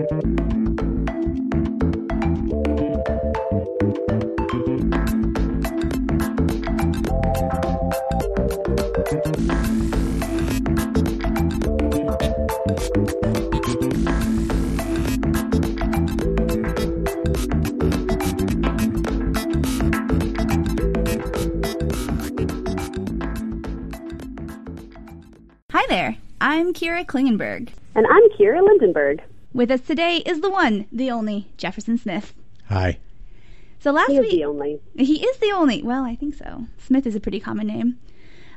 Hi there. I'm Kira Klingenberg. And I'm Kira Lindenberg. With us today is the one, the only Jefferson Smith. Hi. So last He is week the only. he is the only. Well, I think so. Smith is a pretty common name.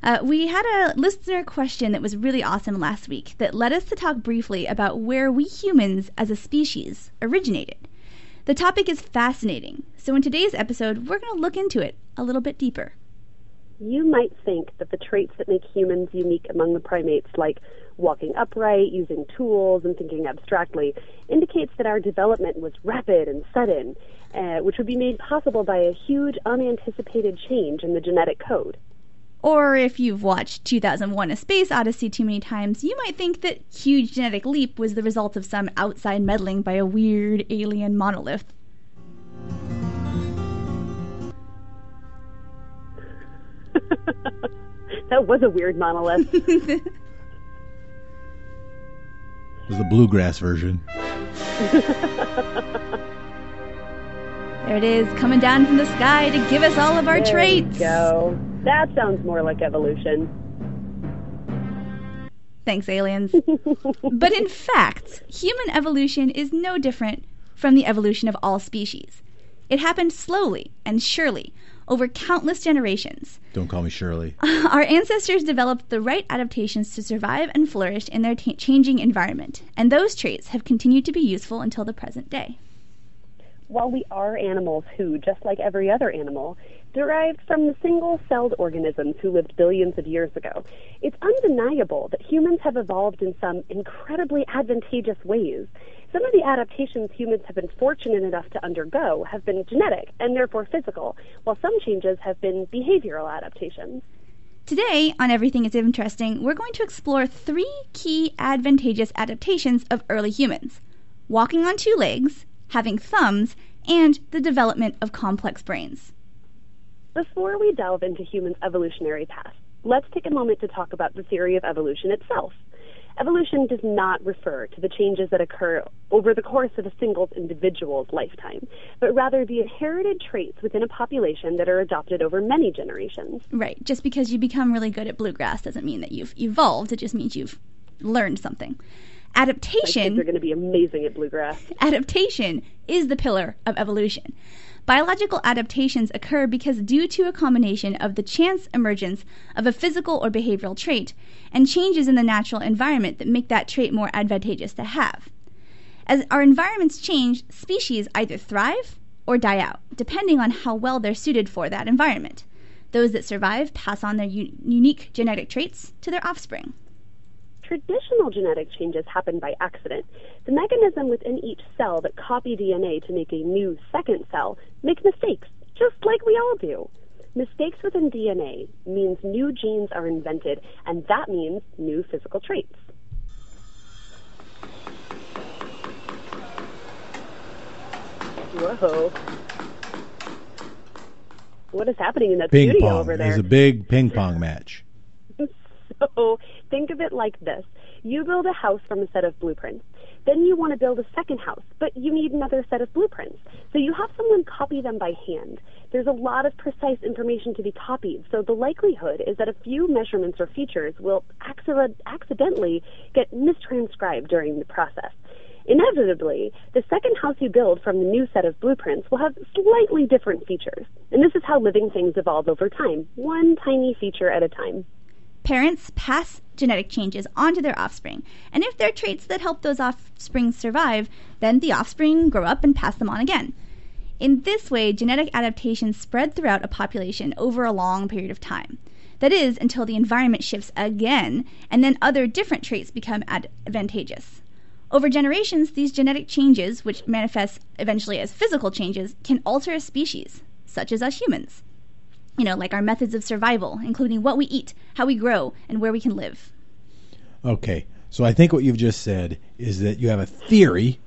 Uh, we had a listener question that was really awesome last week that led us to talk briefly about where we humans as a species originated. The topic is fascinating, so in today's episode, we're going to look into it a little bit deeper. You might think that the traits that make humans unique among the primates, like walking upright, using tools, and thinking abstractly, indicates that our development was rapid and sudden, uh, which would be made possible by a huge unanticipated change in the genetic code. Or if you've watched 2001 A Space Odyssey too many times, you might think that huge genetic leap was the result of some outside meddling by a weird alien monolith. that was a weird monolith. It was the bluegrass version. There it is, coming down from the sky to give us all of our There traits. we go. That sounds more like evolution. Thanks, aliens. but in fact, human evolution is no different from the evolution of all species. It happened slowly and surely over countless generations. Don't call me Shirley. Our ancestors developed the right adaptations to survive and flourish in their ta changing environment, and those traits have continued to be useful until the present day. While we are animals who, just like every other animal, derived from the single celled organisms who lived billions of years ago, it's undeniable that humans have evolved in some incredibly advantageous ways. Some of the adaptations humans have been fortunate enough to undergo have been genetic and therefore physical, while some changes have been behavioral adaptations. Today, on Everything is Interesting, we're going to explore three key advantageous adaptations of early humans walking on two legs, having thumbs, and the development of complex brains. Before we delve into humans' evolutionary past, let's take a moment to talk about the theory of evolution itself. Evolution does not refer to the changes that occur over the course of a single individual's lifetime, but rather the inherited traits within a population that are adopted over many generations. Right, just because you become really good at bluegrass doesn't mean that you've evolved, it just means you've learned something. My kids are going to be amazing at bluegrass. adaptation is the pillar of evolution. Biological adaptations occur because due to a combination of the chance emergence of a physical or behavioral trait and changes in the natural environment that make that trait more advantageous to have. As our environments change, species either thrive or die out, depending on how well they're suited for that environment. Those that survive pass on their u- unique genetic traits to their offspring. Traditional genetic changes happen by accident. The mechanism within each cell that copy DNA to make a new second cell make mistakes, just like we all do. Mistakes within DNA means new genes are invented, and that means new physical traits. Whoa. What is happening in that Ping studio pong. over There's a big ping pong match. So think of it like this. You build a house from a set of blueprints. Then you want to build a second house, but you need another set of blueprints. So you have someone copy them by hand. There's a lot of precise information to be copied, so the likelihood is that a few measurements or features will accident- accidentally get mistranscribed during the process. Inevitably, the second house you build from the new set of blueprints will have slightly different features. And this is how living things evolve over time, one tiny feature at a time. Parents pass genetic changes onto their offspring, and if they're traits that help those offspring survive, then the offspring grow up and pass them on again. In this way, genetic adaptations spread throughout a population over a long period of time. That is, until the environment shifts again, and then other different traits become ad- advantageous. Over generations, these genetic changes, which manifest eventually as physical changes, can alter a species, such as us humans you know, like our methods of survival, including what we eat, how we grow, and where we can live. Okay. So I think what you've just said is that you have a theory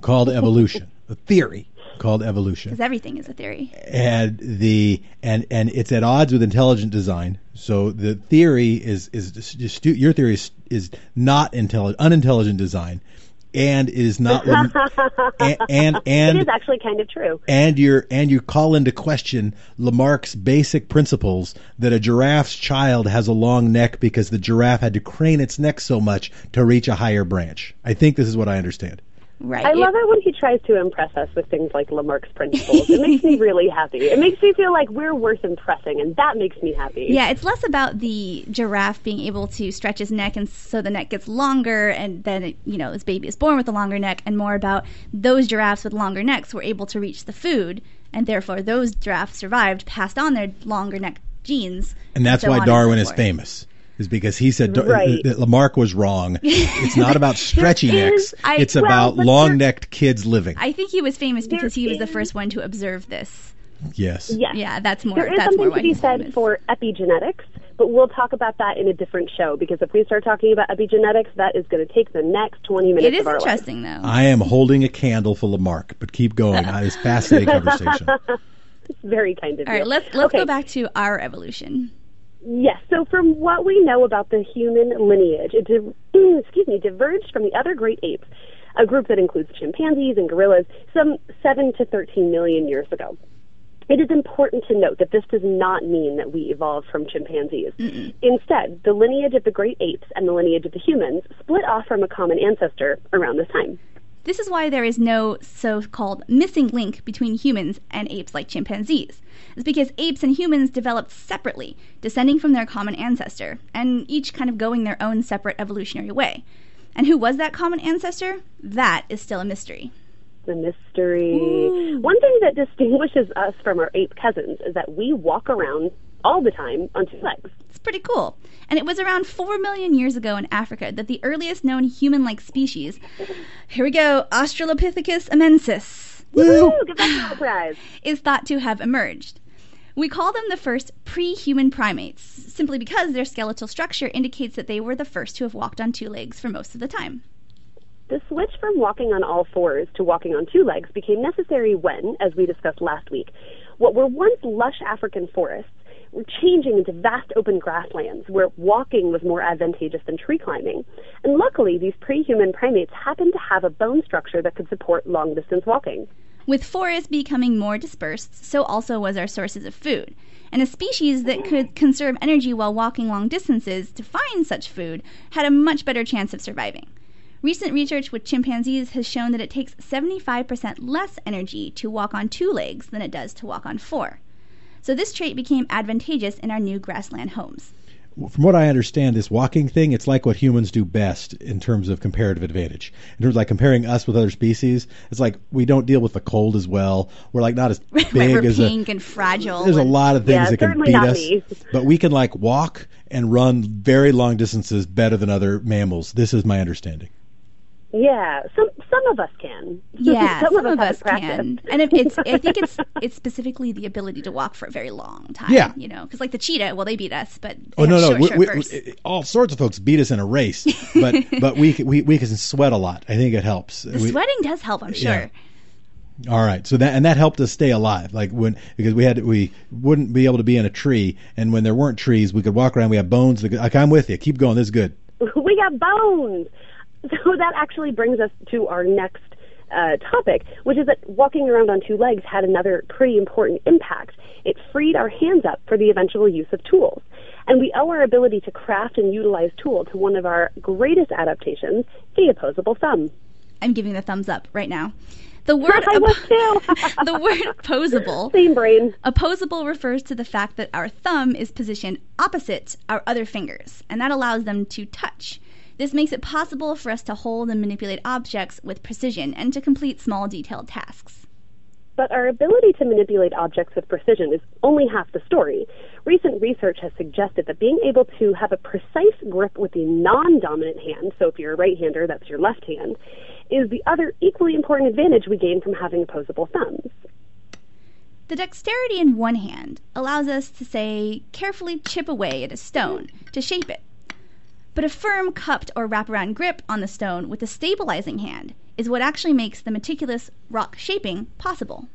called evolution, a theory called evolution. Because everything is a theory. and the and and it's at odds with intelligent design. So the theory is is just your theory is, is not intelligent unintelligent design, and is not and and and, is actually kind of true. and you and you call into question Lamarck's basic principles that a giraffe's child has a long neck because the giraffe had to crane its neck so much to reach a higher branch. I think this is what I understand. Right. I love it when he tries to impress us with things like Lamarck's principles. It makes me really happy. It makes me feel like we're worth impressing, and that makes me happy. Yeah, it's less about the giraffe being able to stretch his neck and so the neck gets longer and then it, you know his baby is born with a longer neck and more about those giraffes with longer necks were able to reach the food and therefore those giraffes survived, passed on their longer neck genes. And that's so why Darwin is forth. famous. Is because he said Dar- Right. that Lamarck was wrong. It's not about stretchy There necks. I- it's well, about long necked kids living. I think he was famous There because he was the first one to observe this. yes. Yes. Yeah, that's more There is that's more something why to be said famous. for epigenetics, but we'll talk about that in a different show because if we start talking about epigenetics, that is going to take the next 20 minutes It is of our lives. interesting though. I am holding a candle for Lamarck, but keep going. Uh, It's fascinating conversation. It's very kind of All you. right, let's let's okay. go back to our evolution. Yes. So, from what we know about the human lineage, it div- excuse me diverged from the other great apes, a group that includes chimpanzees and gorillas, some seven to thirteen million years ago. It is important to note that this does not mean that we evolved from chimpanzees. Instead, the lineage of the great apes and the lineage of the humans split off from a common ancestor around this time. This is why there is no so called missing link between humans and apes like chimpanzees. It's because apes and humans developed separately, descending from their common ancestor, and each kind of going their own separate evolutionary way. And who was that common ancestor? That is still a mystery. The mystery. One thing that distinguishes us from our ape cousins is that we walk around all the time on two legs. Pretty cool. And it was around 4 million years ago in Africa that the earliest known human like species, here we go, Australopithecus anamensis, Woo! Give that a prize. is thought to have emerged. We call them the first pre human primates, simply because their skeletal structure indicates that they were the first to have walked on two legs for most of the time. The switch from walking on all fours to walking on two legs became necessary when, as we discussed last week, what were once lush African forests were changing into vast open grasslands where walking was more advantageous than tree climbing. And luckily, these pre human primates happened to have a bone structure that could support long distance walking. With forests becoming more dispersed, so also was our sources of food. And a species that could conserve energy while walking long distances to find such food had a much better chance of surviving. Recent research with chimpanzees has shown that it takes 75% less energy to walk on two legs than it does to walk on four. So this trait became advantageous in our new grassland homes. From what I understand, this walking thing, it's like what humans do best in terms of comparative advantage. In terms of like comparing us with other species, it's like we don't deal with the cold as well. We're like not as big right, we're as a, pink and fragile. There's a lot of things Yeah, that can beat us, me. but we can like walk and run very long distances better than other mammals. This is my understanding. Yeah, some some of us can. Yeah, some, of have us it practiced. can, and if it's I think it's it's specifically the ability to walk for a very long time. Yeah. you know, because like the cheetah, well, they beat us, but they Oh have no, no, short, we, short we, we- all sorts of folks beat us in a race, but but we we we can sweat a lot. I think it helps. the We- sweating does help, I'm sure. Yeah. sure. All right, so that and that helped us stay alive. Like when because we had we wouldn't be able to be in a tree, and when there weren't trees, we could walk around. We have bones. that- Like I'm with you. Keep going. This is good. we got bones. So that actually brings us to our next uh, topic, which is that walking around on two legs had another pretty important impact. It freed our hands up for the eventual use of tools. And we owe our ability to craft and utilize tool to one of our greatest adaptations, the opposable thumb. I'm giving the thumbs up right now. The word I was too. the word opposable Same brain. Opposable refers to the fact that our thumb is positioned opposite our other fingers, and that allows them to touch. This makes it possible for us to hold and manipulate objects with precision and to complete small detailed tasks. But our ability to manipulate objects with precision is only half the story. Recent research has suggested that being able to have a precise grip with the non dominant hand, so if you're a right hander, that's your left hand, is the other equally important advantage we gain from having opposable thumbs. The dexterity in one hand allows us to, say, carefully chip away at a stone to shape it. But a firm, cupped, or wraparound grip on the stone with a stabilizing hand is what actually makes the meticulous rock shaping possible.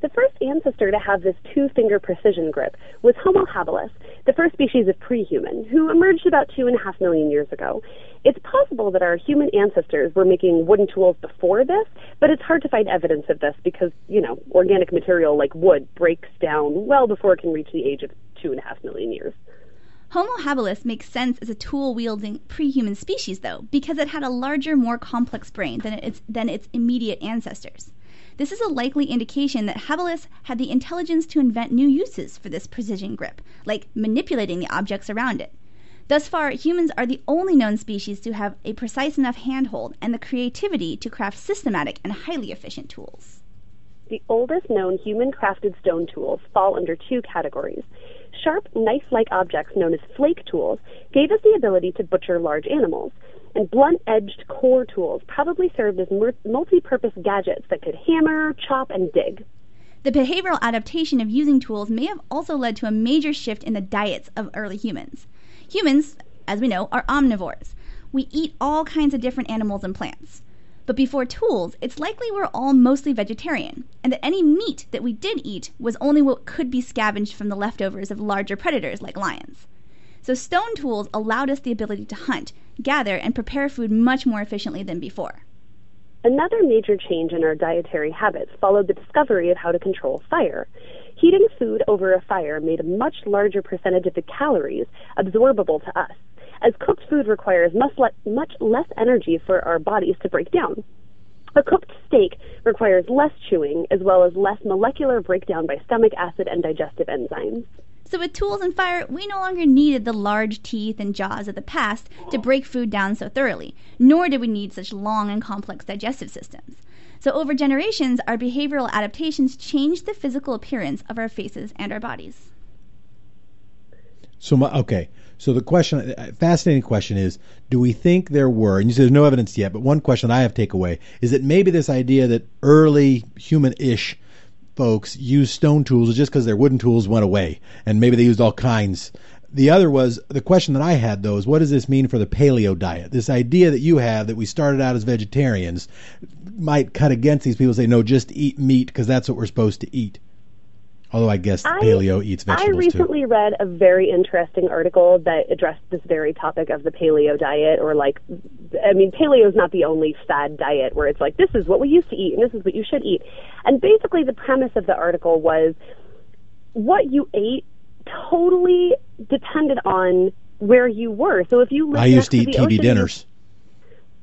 The first ancestor to have this two finger precision grip was Homo habilis, the first species of pre human, who emerged about two and a half million years ago. It's possible that our human ancestors were making wooden tools before this, but it's hard to find evidence of this because, you know, organic material like wood breaks down well before it can reach the age of two and a half million years. Homo habilis makes sense as a tool wielding pre human species, though, because it had a larger, more complex brain than its, than its immediate ancestors. This is a likely indication that habilis had the intelligence to invent new uses for this precision grip, like manipulating the objects around it. Thus far, humans are the only known species to have a precise enough handhold and the creativity to craft systematic and highly efficient tools. The oldest known human crafted stone tools fall under two categories. Sharp, knife like objects known as flake tools gave us the ability to butcher large animals and blunt edged core tools probably served as multi purpose gadgets that could hammer, chop, and dig. The behavioral adaptation of using tools may have also led to a major shift in the diets of early humans. Humans, as we know, are omnivores. We eat all kinds of different animals and plants. But before tools, it's likely we're all mostly vegetarian, and that any meat that we did eat was only what could be scavenged from the leftovers of larger predators like lions. So stone tools allowed us the ability to hunt, gather, and prepare food much more efficiently than before. Another major change in our dietary habits followed the discovery of how to control fire. Heating food over a fire made a much larger percentage of the calories absorbable to us, as cooked food requires much, le- much less energy for our bodies to break down. A cooked steak requires less chewing as well as less molecular breakdown by stomach acid and digestive enzymes. So, with tools and fire, we no longer needed the large teeth and jaws of the past to break food down so thoroughly, nor did we need such long and complex digestive systems. So, over generations, our behavioral adaptations changed the physical appearance of our faces and our bodies. So, my, okay. So the question, uh, fascinating question is, do we think there were, and you said there's no evidence yet, but one question I have take away is that maybe this idea that early human-ish folks used stone tools just because their wooden tools went away, and maybe they used all kinds. The other was the question that I had though is what does this mean for the paleo diet? This idea that you have that we started out as vegetarians might cut against these people say no, just eat meat because that's what we're supposed to eat. Although I guess I, paleo eats vegetables I recently too. read a very interesting article that addressed this very topic of the paleo diet, or like, I mean, paleo is not the only fad diet where it's like this is what we used to eat and this is what you should eat. And basically, the premise of the article was what you ate totally depended on where you were. So if you lived I used to eat to TV ocean, dinners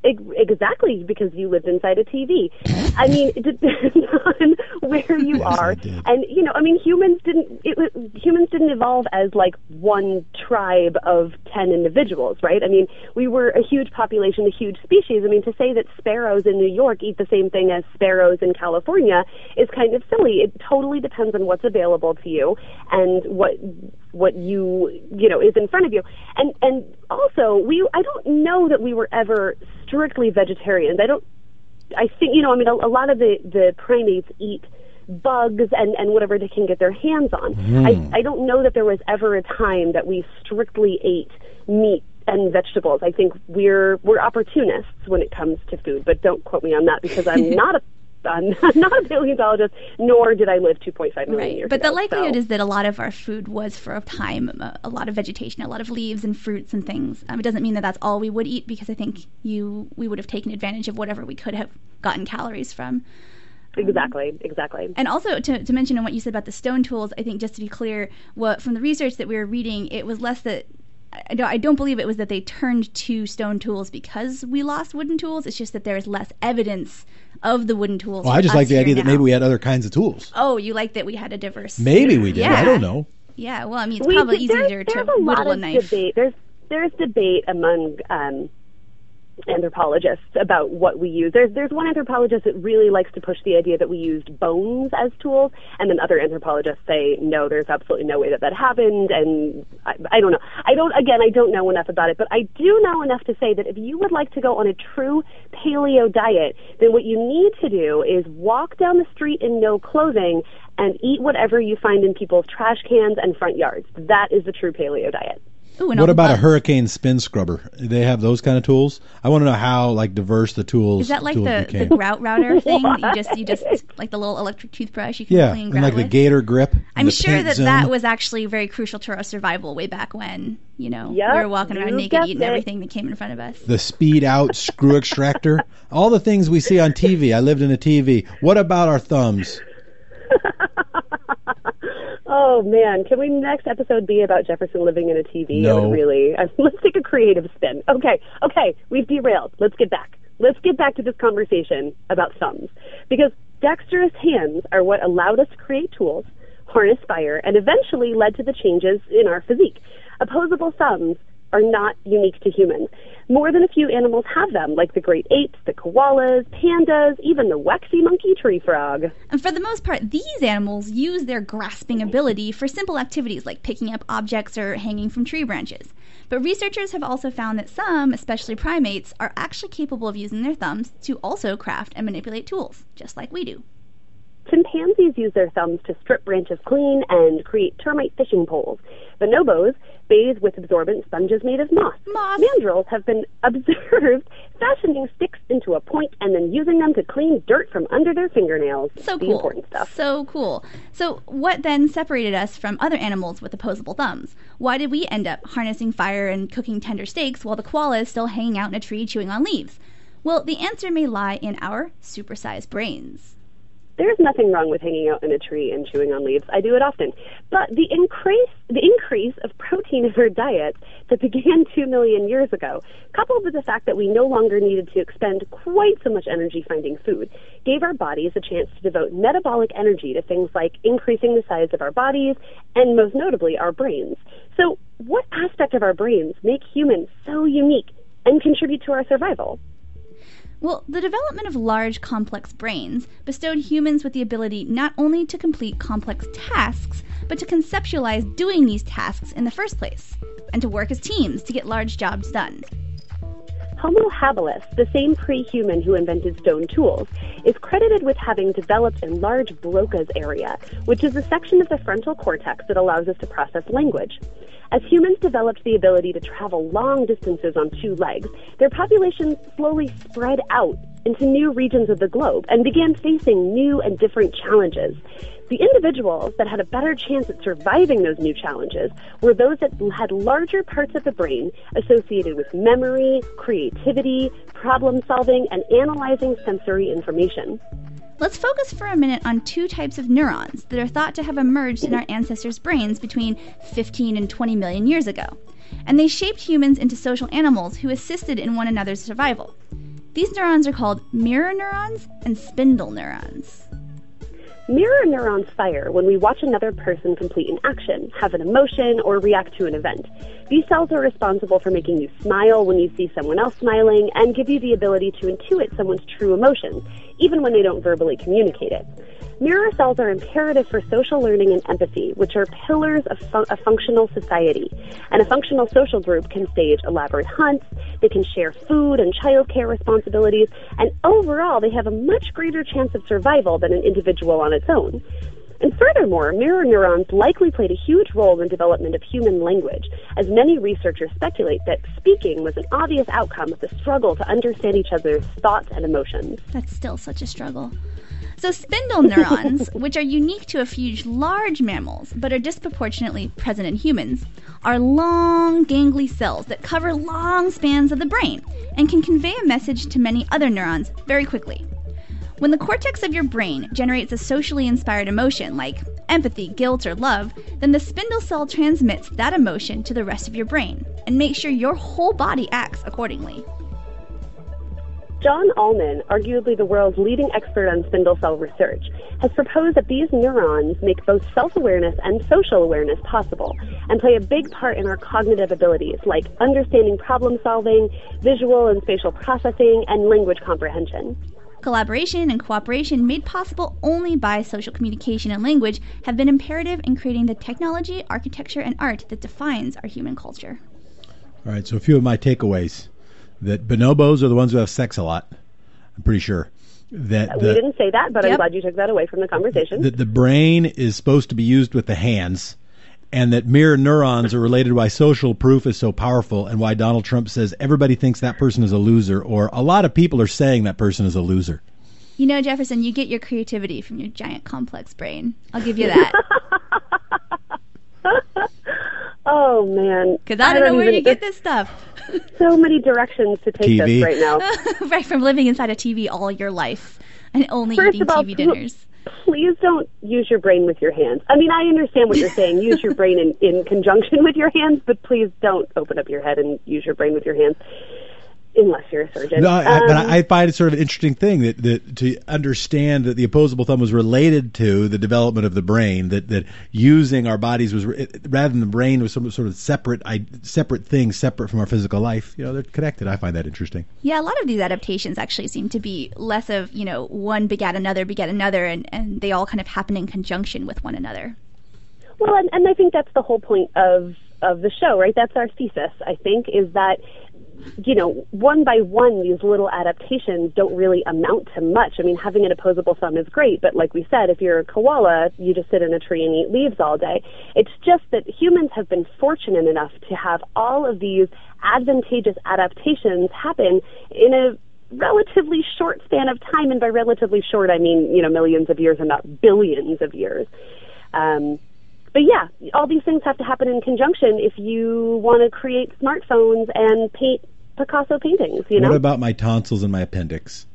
exactly because you lived inside a TV. I mean, it depends on where you are, and you know, I mean, humans didn't it, humans didn't evolve as like one tribe of ten individuals, right? I mean, we were a huge population, a huge species. I mean, to say that sparrows in New York eat the same thing as sparrows in California is kind of silly. It totally depends on what's available to you and what what you you know is in front of you and and also we i don't know that we were ever strictly vegetarians i don't i think you know i mean a, a lot of the the primates eat bugs and and whatever they can get their hands on mm. i i don't know that there was ever a time that we strictly ate meat and vegetables. I think we're we're opportunists when it comes to food, but don't quote me on that because I'm not a I'm not a paleontologist, nor did I live 2.5 million right. years but ago. the likelihood so. is that a lot of our food was for a time, a, a, lot of vegetation, a lot of leaves and fruits and things. Um, it doesn't mean that that's all we would eat because I think you we would have taken advantage of whatever we could have gotten calories from. Um, exactly, exactly. And also to, to mention on what you said about the stone tools, I think just to be clear, what from the research that we were reading, it was less that I don't, I don't believe it was that they turned to stone tools because we lost wooden tools. It's just that there's less evidence of the wooden tools. Well, I just like the idea now. that maybe we had other kinds of tools. Oh, you like that we had a diverse. Maybe we did. Yeah. I don't know. Yeah, well, I mean, it's we probably easier there's, to there's a lot whittle a knife. Debate. There's there's debate among um, anthropologists about what we use. There's there's one anthropologist that really likes to push the idea that we used bones as tools, and then other anthropologists say no, there's absolutely no way that that happened. And I, I don't know. I don't. Again, I don't know enough about it, but I do know enough to say that if you would like to go on a true paleo diet, then what you need to do is walk down the street in no clothing and eat whatever you find in people's trash cans and front yards. That is the true paleo diet. Ooh, and What the about a hurricane spin scrubber? They have those kind of tools? I want to know how like diverse the tools. Is that like the, became. the grout router thing that you just you just like the little electric toothbrush you can yeah, clean and grout like the gator grip. I'm sure that zone. that was actually very crucial to our survival way back when. You know, Yep, we were walking around you naked eating it. everything that came in front of us. the speed out screw extractor. All the things we see on TV. I lived in a TV. What about our thumbs? Oh man, can we next episode be about Jefferson living in a TV? No. Really. uh, Let's take a creative spin. Okay, okay, we've derailed. Let's get back. Let's get back to this conversation about thumbs because dexterous hands are what allowed us to create tools, harness fire, and eventually led to the changes in our physique. Opposable thumbs are not unique to humans. More than a few animals have them, like the great apes, the koalas, pandas, even the waxy monkey tree frog. And for the most part, these animals use their grasping ability for simple activities like picking up objects or hanging from tree branches. But researchers have also found that some, especially primates, are actually capable of using their thumbs to also craft and manipulate tools, just like we do. Chimpanzees use their thumbs to strip branches clean and create termite fishing poles. Bonobos bathe with absorbent sponges made of moss. Moss. Mandrills have been observed fashioning sticks into a point and then using them to clean dirt from under their fingernails. So the cool. important stuff. So cool. So, what then separated us from other animals with opposable thumbs? Why did we end up harnessing fire and cooking tender steaks while the koala is still hanging out in a tree chewing on leaves? Well, the answer may lie in our supersized brains. There's nothing wrong with hanging out in a tree and chewing on leaves. I do it often. But the increase, the increase of protein in our diet that began two million years ago, coupled with the fact that we no longer needed to expend quite so much energy finding food, gave our bodies a chance to devote metabolic energy to things like increasing the size of our bodies and most notably our brains. So what aspect of our brains make humans so unique and contribute to our survival? Well, the development of large, complex brains bestowed humans with the ability not only to complete complex tasks, but to conceptualize doing these tasks in the first place, and to work as teams to get large jobs done. Homo habilis, the same pre-human who invented stone tools, is credited with having developed a large Broca's area, which is a section of the frontal cortex that allows us to process language. As humans developed the ability to travel long distances on two legs, their populations slowly spread out into new regions of the globe and began facing new and different challenges. The individuals that had a better chance at surviving those new challenges were those that had larger parts of the brain associated with memory, creativity, problem solving, and analyzing sensory information. Let's focus for a minute on two types of neurons that are thought to have emerged in our ancestors' brains between 15 and 20 million years ago, and they shaped humans into social animals who assisted in one another's survival. These neurons are called mirror neurons and spindle neurons. Mirror neurons fire when we watch another person complete an action, have an emotion, or react to an event. These cells are responsible for making you smile when you see someone else smiling and give you the ability to intuit someone's true emotions, even when they don't verbally communicate it. Mirror cells are imperative for social learning and empathy, which are pillars of a functional society. And a functional social group can stage elaborate hunts, they can share food and childcare responsibilities, and overall, they have a much greater chance of survival than an individual on its own. And furthermore, mirror neurons likely played a huge role in the development of human language, as many researchers speculate that speaking was an obvious outcome of the struggle to understand each other's thoughts and emotions. That's still such a struggle. So, spindle neurons, which are unique to a few large mammals but are disproportionately present in humans, are long, gangly cells that cover long spans of the brain and can convey a message to many other neurons very quickly. When the cortex of your brain generates a socially inspired emotion like empathy, guilt, or love, then the spindle cell transmits that emotion to the rest of your brain and makes sure your whole body acts accordingly. John Allman, arguably the world's leading expert on spindle cell research, has proposed that these neurons make both self awareness and social awareness possible and play a big part in our cognitive abilities like understanding problem solving, visual and spatial processing, and language comprehension. Collaboration and cooperation, made possible only by social communication and language, have been imperative in creating the technology, architecture, and art that defines our human culture. All right, so a few of my takeaways that bonobos are the ones who have sex a lot. I'm pretty sure that we the, didn't say that, but I'm glad you took that away from the conversation. that the brain is supposed to be used with the hands, and that mirror neurons are related why social proof is so powerful and why Donald Trump says everybody thinks that person is a loser or a lot of people are saying that person is a loser. You know, Jefferson, you get your creativity from your giant complex brain. I'll give you that. oh man, Because I, don't know where even- you get this stuff. So many directions to take TV. this right now. right from living inside a TV all your life and only First eating of all, TV who- dinners. Please don't use your brain with your hands. I mean, I understand what you're saying. Use your brain in, in conjunction with your hands, but please don't open up your head and use your brain with your hands, unless you're a surgeon. No, I, but Um, I I find it sort of an interesting thing that, that to understand that the opposable thumb was related to the development of the brain. That that using our bodies was rather than the brain was some sort of separate I, separate thing, separate from our physical life. You know, they're connected. I find that interesting. Yeah, a lot of these adaptations actually seem to be less of, you know, one begat another, begat another, and, and they all kind of happen in conjunction with one another. Well, and, and I think that's the whole point of of the show, right? That's our thesis. I think is that you know one by one these little adaptations don't really amount to much. I mean, having an opposable thumb is great, but like we said, if you're a koala, you just sit in a tree and eat leaves all day. It's just that humans have been fortunate enough to have all of these advantageous adaptations happen in a relatively short span of time, and by relatively short, I mean you know millions of years and not billions of years. Um, but yeah, all these things have to happen in conjunction if you want to create smartphones and paint Picasso paintings. You know, What about my tonsils and my appendix?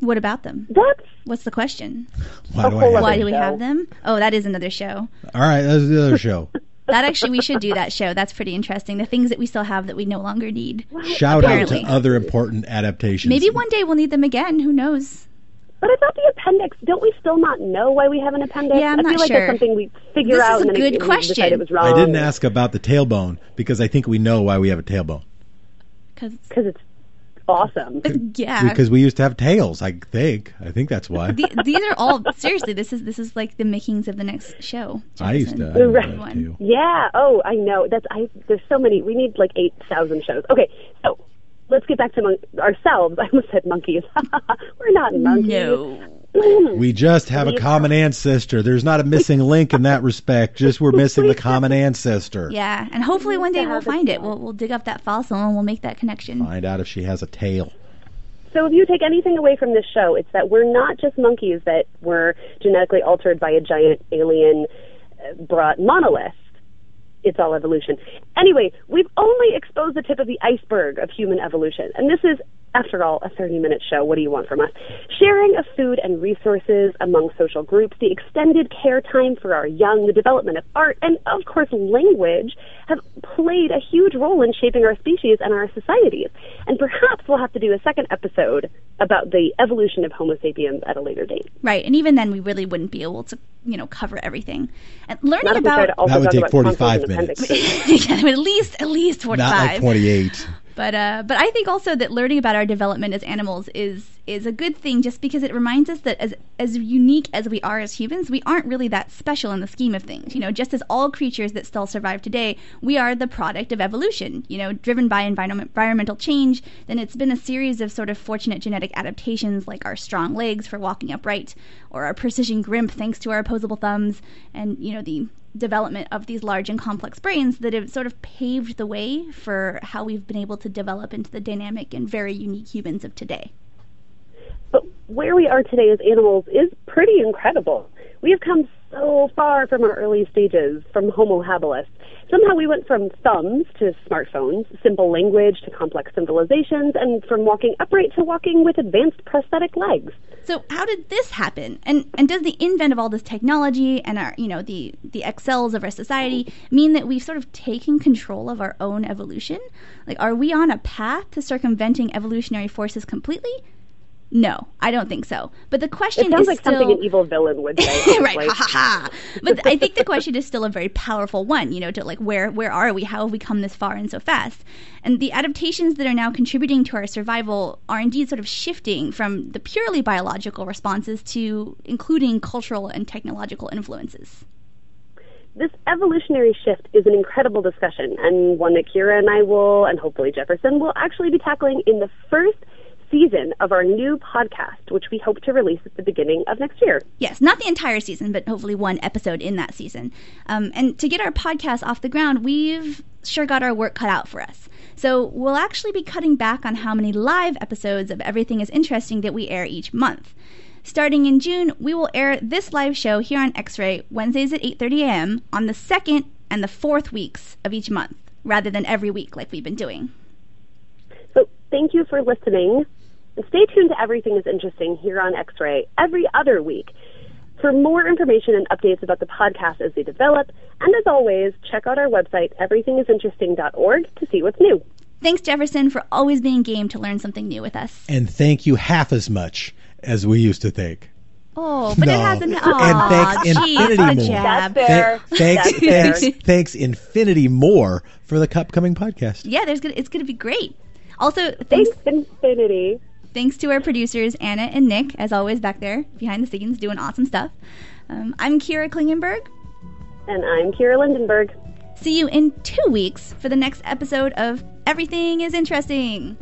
What about them? that's What's the question? Why do I have Why other do we have them? Oh, that is another show. All right, that's the other show. That actually, we should do that show. That's pretty interesting. The things that we still have that we no longer need. Shout out to other important adaptations. Maybe one day we'll need them again. Who knows? But I thought the appendix. Don't we still not know why we have an appendix? Yeah, I'm I not feel like sure. that's something we figure This out is a and good it, question. it was wrong. I didn't ask about the tailbone because I think we know why we have a tailbone. Because because it's awesome. yeah, Because we used to have tails. I think. I think that's why. The- these are all seriously. This is this is like the makings of the next show. I used to. I Jefferson. Right. One. Yeah. Oh, I know. That's I. There's so many. We need like eight thousand shows. Okay, so let's get back to mon- ourselves. I almost said monkeys. We're not monkeys. No. We just have a common ancestor. There's not a missing link in that respect. Just we're missing the common ancestor. Yeah, and hopefully one day we'll find it. We'll we'll dig up that fossil and we'll make that connection. Find out if she has a tail. So if you take anything away from this show, it's that we're not just monkeys that were genetically altered by a giant alien uh, brought monolith. It's all evolution. Anyway, we've only exposed the tip of the iceberg of human evolution. And this is, after all, a 30 minute show. What do you want from us? Sharing of food and resources among social groups, the extended care time for our young, the development of art, and of course language have played a huge role in shaping our species and our societies. And perhaps we'll have to do a second episode about the evolution of Homo sapiens at a later date. Right, and even then we really wouldn't be able to, you know, cover everything. And learning Not if we try about to also That would take 45 minutes. yeah, at least at least forty Not like 28. But uh, but I think also that learning about our development as animals is is a good thing, just because it reminds us that as as unique as we are as humans, we aren't really that special in the scheme of things. You know, just as all creatures that still survive today, we are the product of evolution. You know, driven by environment, environmental change. Then it's been a series of sort of fortunate genetic adaptations, like our strong legs for walking upright, or our precision grimp thanks to our opposable thumbs, and you know the development of these large and complex brains that have sort of paved the way for how we've been able to develop into the dynamic and very unique humans of today. But where we are today as animals is pretty incredible. We have come so far from our early stages, from Homo habilis. Somehow we went from thumbs to smartphones, simple language to complex civilizations, and from walking upright to walking with advanced prosthetic legs. So how did this happen? And and does the invent of all this technology and our you know the the excels of our society mean that we've sort of taken control of our own evolution? Like are we on a path to circumventing evolutionary forces completely? No, I don't think so. But the question It sounds is like still something an evil villain would say. right, honestly. ha ha ha. But I think the question is still a very powerful one. You know, to like where where are we? How have we come this far and so fast? And the adaptations that are now contributing to our survival are indeed sort of shifting from the purely biological responses to including cultural and technological influences. This evolutionary shift is an incredible discussion, and one that Kira and I will, and hopefully Jefferson, will actually be tackling in the first season of our new podcast, which we hope to release at the beginning of next year. Yes, not the entire season, but hopefully one episode in that season. Um, and to get our podcast off the ground, we've sure got our work cut out for us. So we'll actually be cutting back on how many live episodes of Everything is Interesting that we air each month. Starting in June, we will air this live show here on X-Ray Wednesdays at 8:30 a.m. on the second and the fourth weeks of each month, rather than every week like we've been doing. So thank you for listening. And stay tuned to Everything is Interesting here on X-Ray every other week for more information and updates about the podcast as they develop. And as always, check out our website, everythingisinteresting.org, to see what's new. Thanks, Jefferson, for always being game to learn something new with us. And thank you half as much as we used to think. Oh, but No. it hasn't. And thanks geez, infinity more. That's fair. Th- thanks, That's fair. thanks, thanks, infinity more for the upcoming podcast. Yeah, there's gonna, it's going to be great. Also, thanks Thanks, Infinity. Thanks to our producers Anna and Nick, as always, back there behind the scenes doing awesome stuff. Um, I'm Kira Klingenberg. And I'm Kira Lindenberg. See you in two weeks for the next episode of Everything is Interesting.